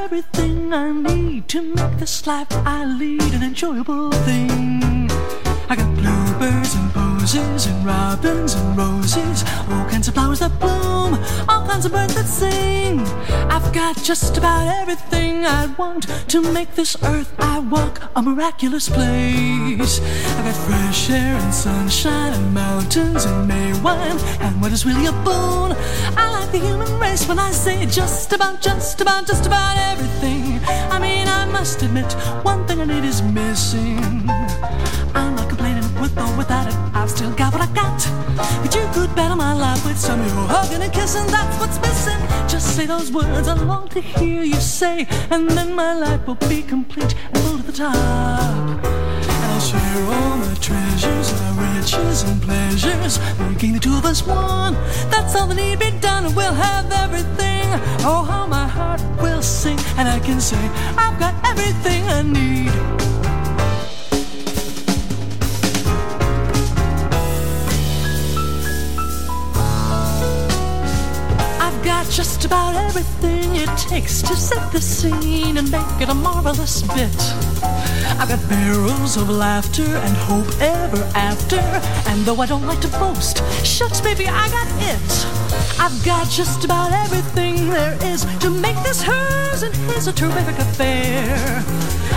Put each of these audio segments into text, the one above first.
Everything I need to make this life I lead an enjoyable thing. I got bluebirds and and robins and roses, all kinds of flowers that bloom, all kinds of birds that sing. I've got just about everything I want to make this earth I walk a miraculous place. I've got fresh air and sunshine and mountains and May wine, and what is really a boon? I like the human race when I say just about, just about, just about everything. I mean, I must admit, one thing I need is missing. I'm with or without it. I've still got what I got. But you could better my life with some your hugging and kissing. That's what's missing. Just say those words I long to hear you say, and then my life will be complete and full to the top. And I'll share all my treasures, my riches and pleasures, making the two of us one. That's all that need be done, and we'll have everything. Oh, how my heart will sing, and I can say I've got everything I need. I've got just about everything it takes to set the scene and make it a marvelous bit. I've got barrels of laughter and hope ever after. And though I don't like to boast, shucks, baby, I got it. I've got just about everything there is to make this hers and his a terrific affair.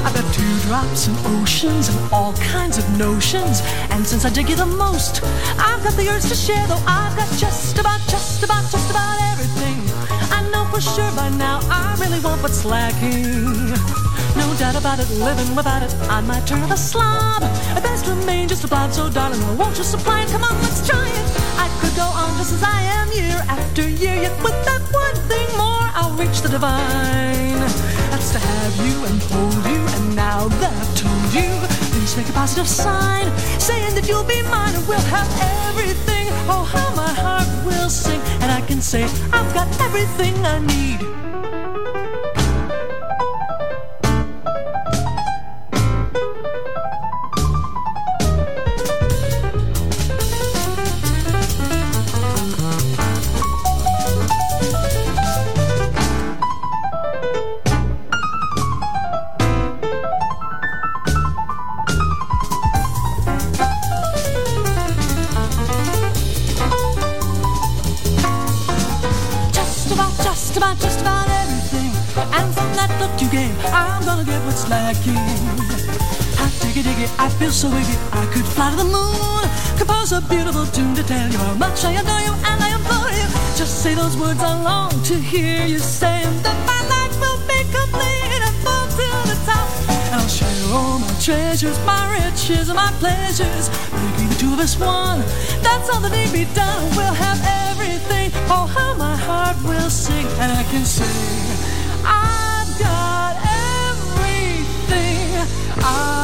I've got teardrops and oceans and all kinds of notions. And since I dig you the most, I've got the urge to share, though I've got just about, just about, just about everything. I know for sure by now I really want what's lacking. No doubt about it, living without it, I might turn a slob. I best remain just a blob, so darling, won't you supply it? Come on, let's try it. I could go on just as I am year after year, yet with that one thing more, I'll reach the divine. That's to have you and hold you, and now that I've told you, please make a positive sign, saying that you'll be mine and we'll have everything. Oh, how my heart will sing, and I can say I've got everything I need. It, I feel so wiggy. I could fly to the moon, compose a beautiful tune to tell you how much I adore you and I adore you. Just say those words I long to hear you say, and then my life will be complete and full to the top. And I'll share all my treasures, my riches, and my pleasures, making the two of us one. That's all that need be done. We'll have everything. Oh, how my heart will sing, and I can sing. I've got everything I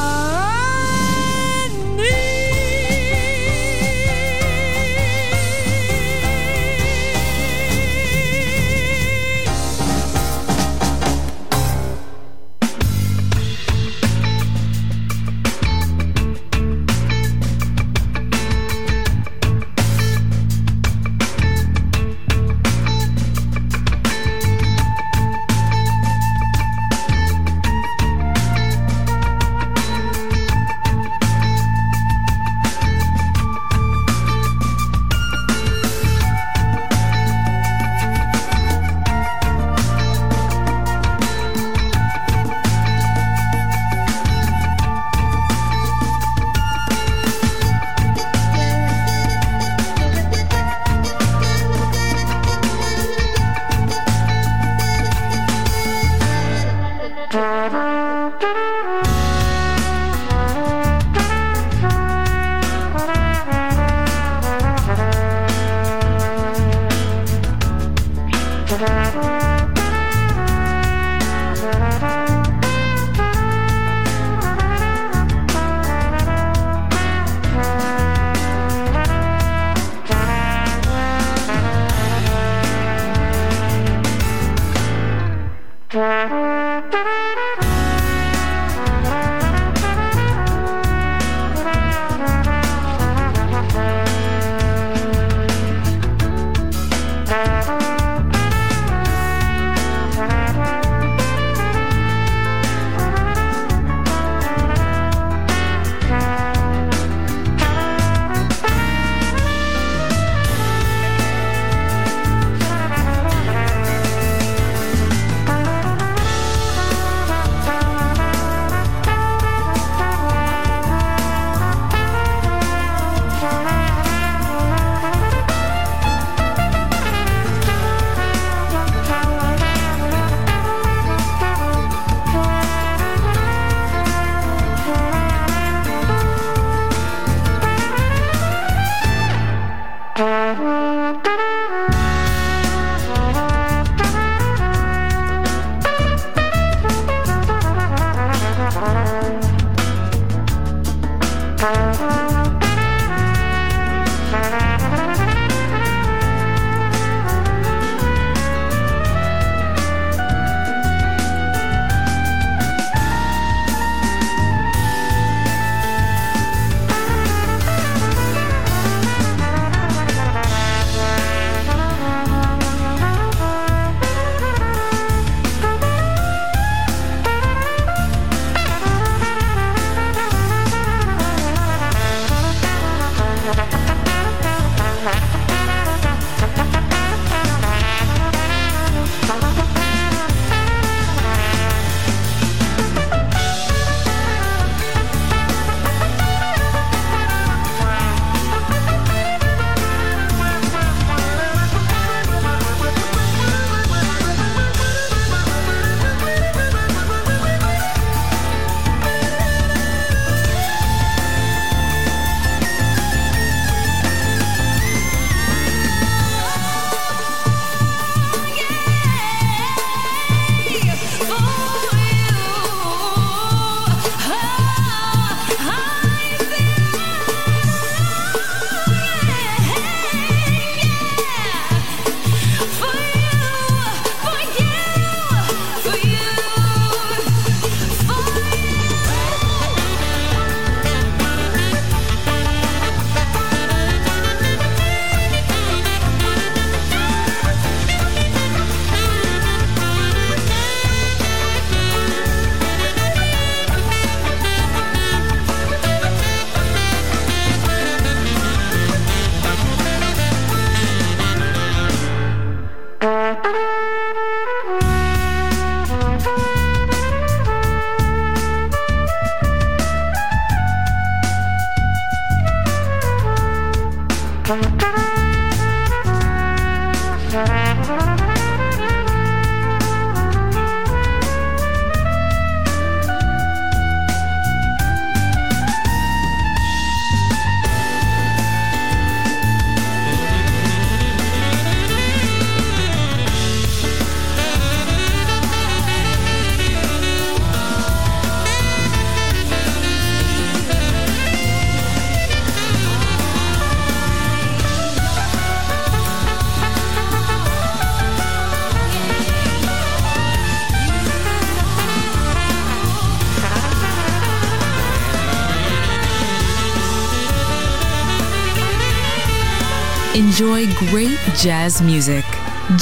Enjoy great jazz music.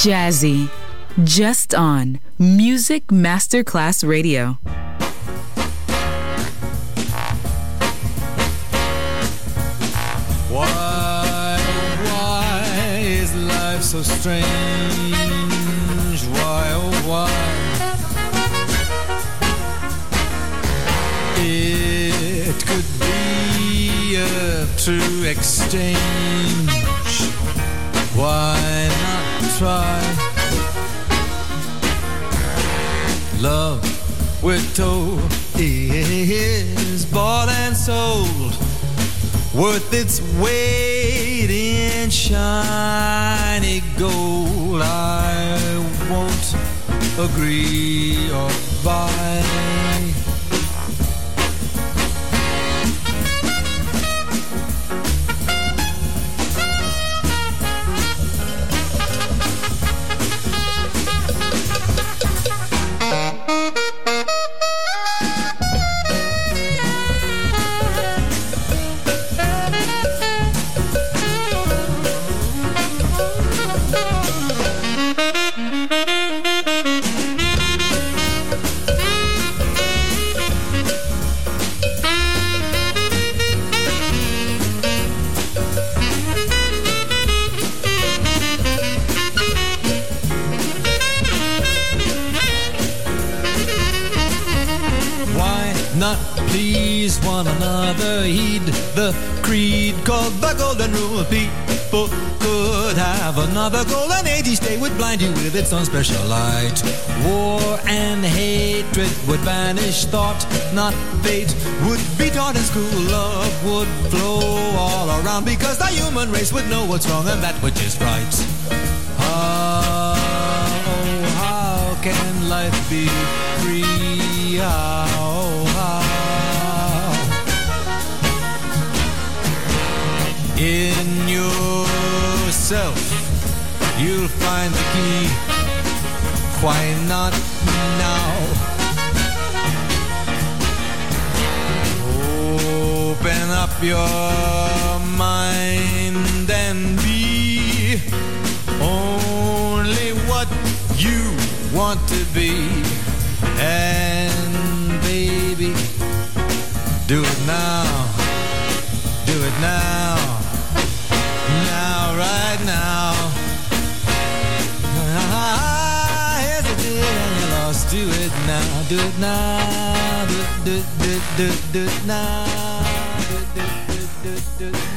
Jazzy. Just on Music Masterclass Radio. Why, why is life so strange? Why, oh, why? It could be a true exchange. Why not try? Love, we're told, is bought and sold, worth its weight in shiny gold. I won't agree or buy. its own special light. War and hatred would banish thought, not fate. Would be taught in school, love would flow all around because the human race would know what's wrong and that which is right. How, oh, how can life be free? How, how? In yourself, you'll find the key why not now? Open up your mind and be only what you want to be. And baby, do it now. Do it now. Now, right now. Now. Do it now. Do it, do it, do it, do it, do it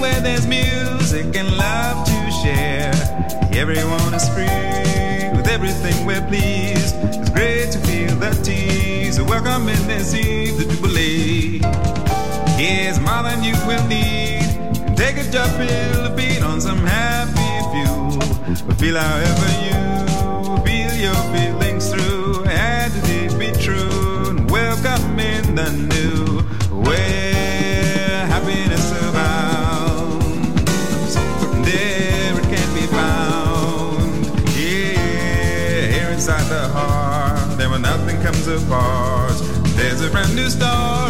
where there's music and love to share. Everyone is free with everything we're pleased. It's great to feel the tease. Welcome in this eve, the Jubilee. Here's more than you will need. Take a jump pill, the beat on some happy fuel. But feel however you feel your feelings through. And it be true. Welcome in the new. Comes apart. There's a brand new star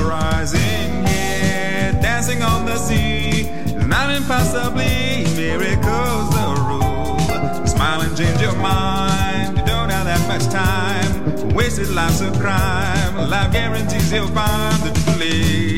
arising here, dancing on the sea. Not impossibly miracles the rule. Smile and change your mind. You don't have that much time. Wasted life's a crime. Life guarantees you'll find the jubilee.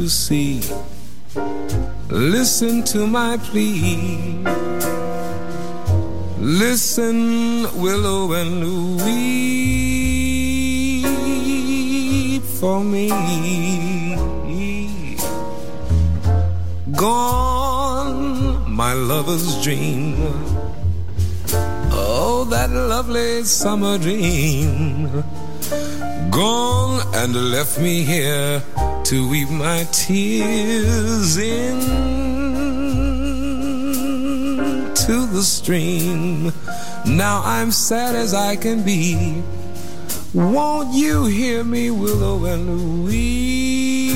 To sea. Listen to my plea. Listen, willow, and weep for me. Gone, my lover's dream. Oh, that lovely summer dream. Gone and left me here to weep my tears in to the stream. Now I'm sad as I can be. Won't you hear me, willow, and weep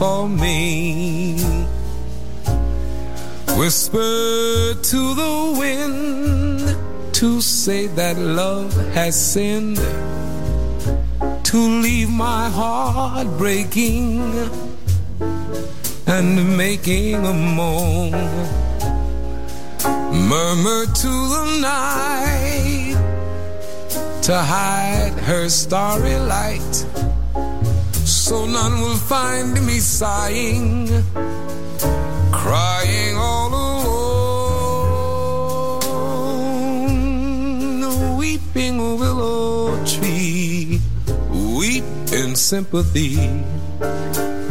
for me? Whisper to the wind to say that love has sinned, to leave my heart breaking and making a moan. Murmur to the night to hide her starry light, so none will find me sighing, crying all alone. Weeping willow tree, sympathy.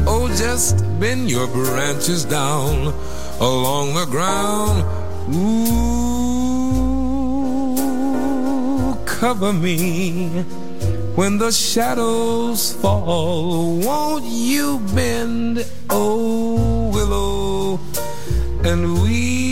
Oh, just bend your branches down along the ground. Ooh, cover me when the shadows fall. Won't you bend, oh willow, and weep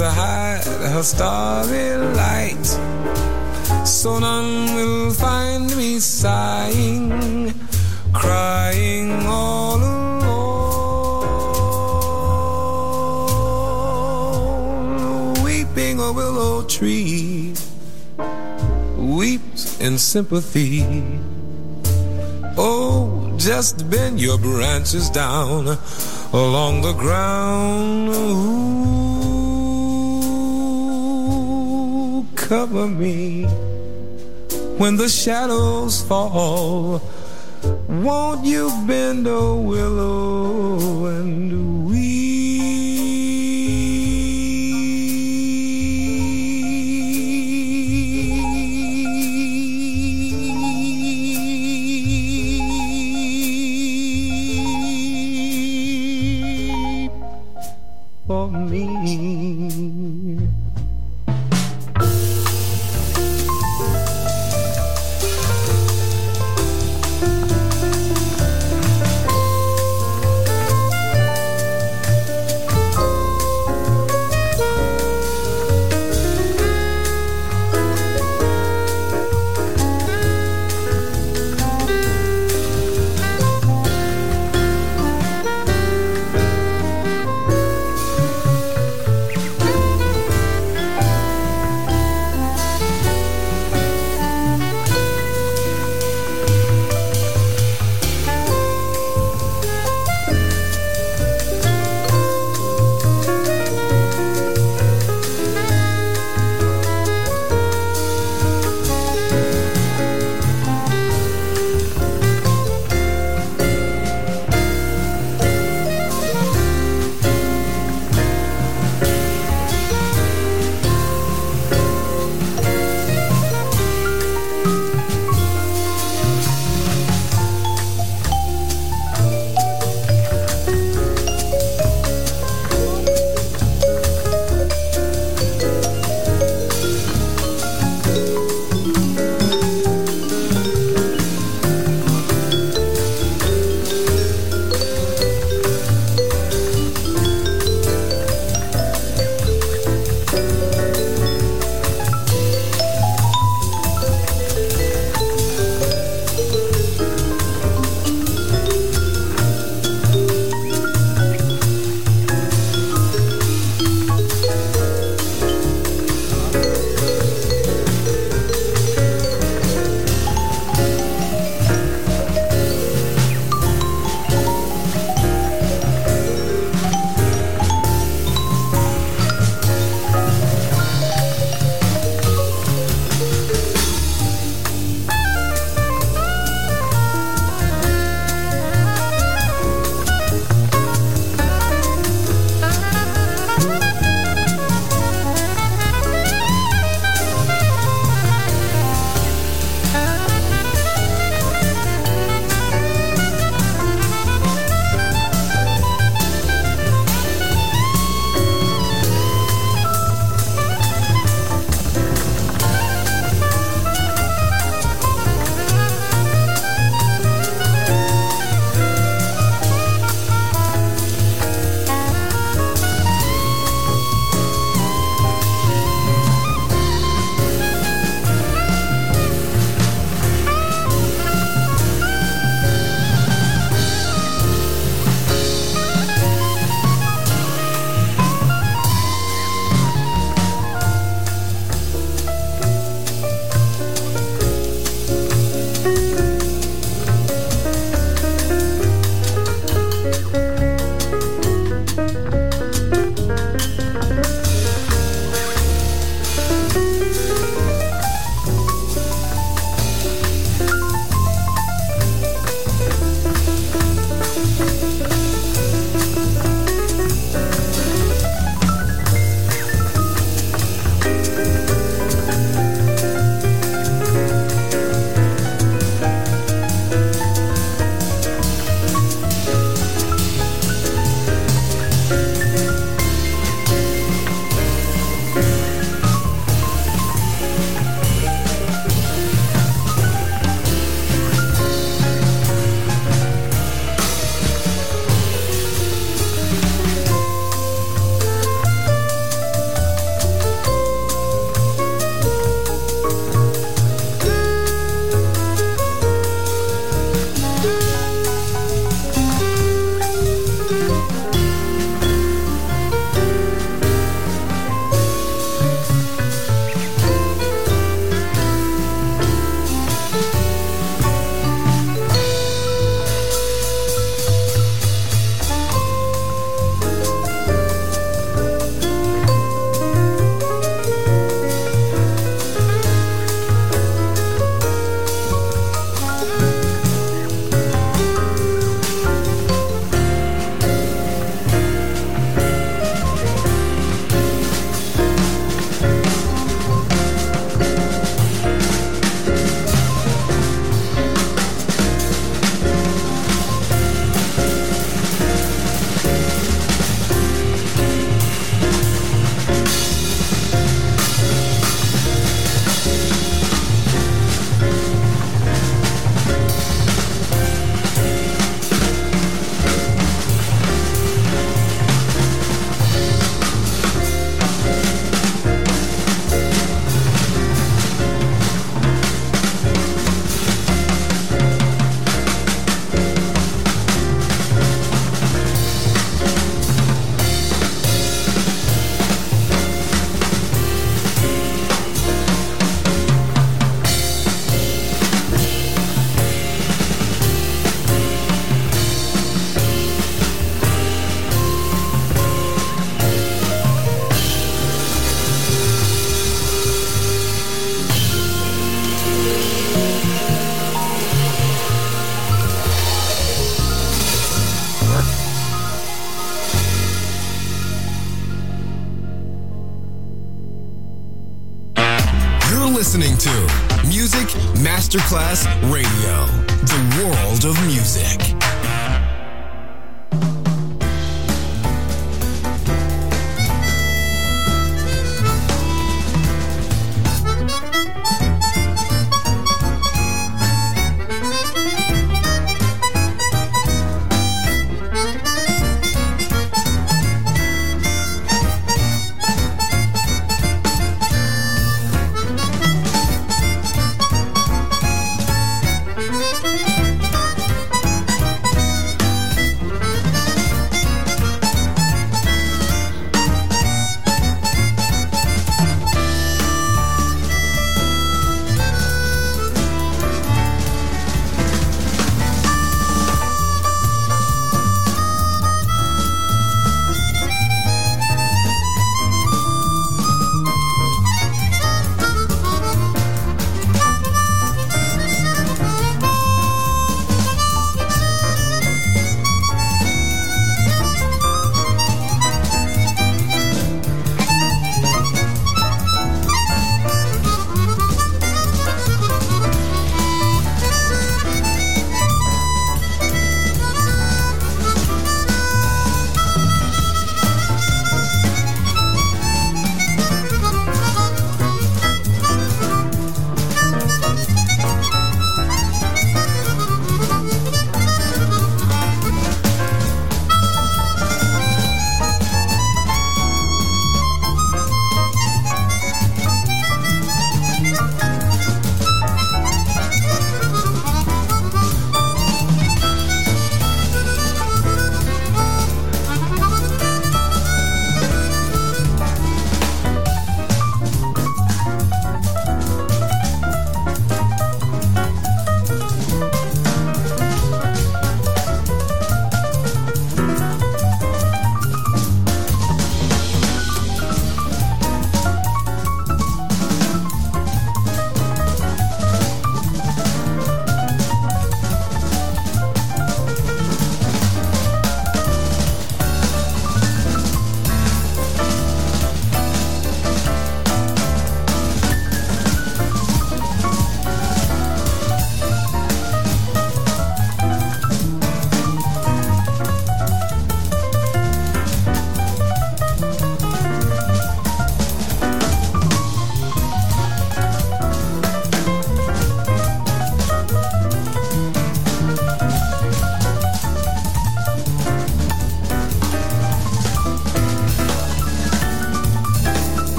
to hide her starry light. So none will find me sighing, crying all alone. Weeping a willow tree weeps in sympathy. Oh, just bend your branches down along the ground. Ooh, cover me when the shadows fall. Won't you bend a willow and listening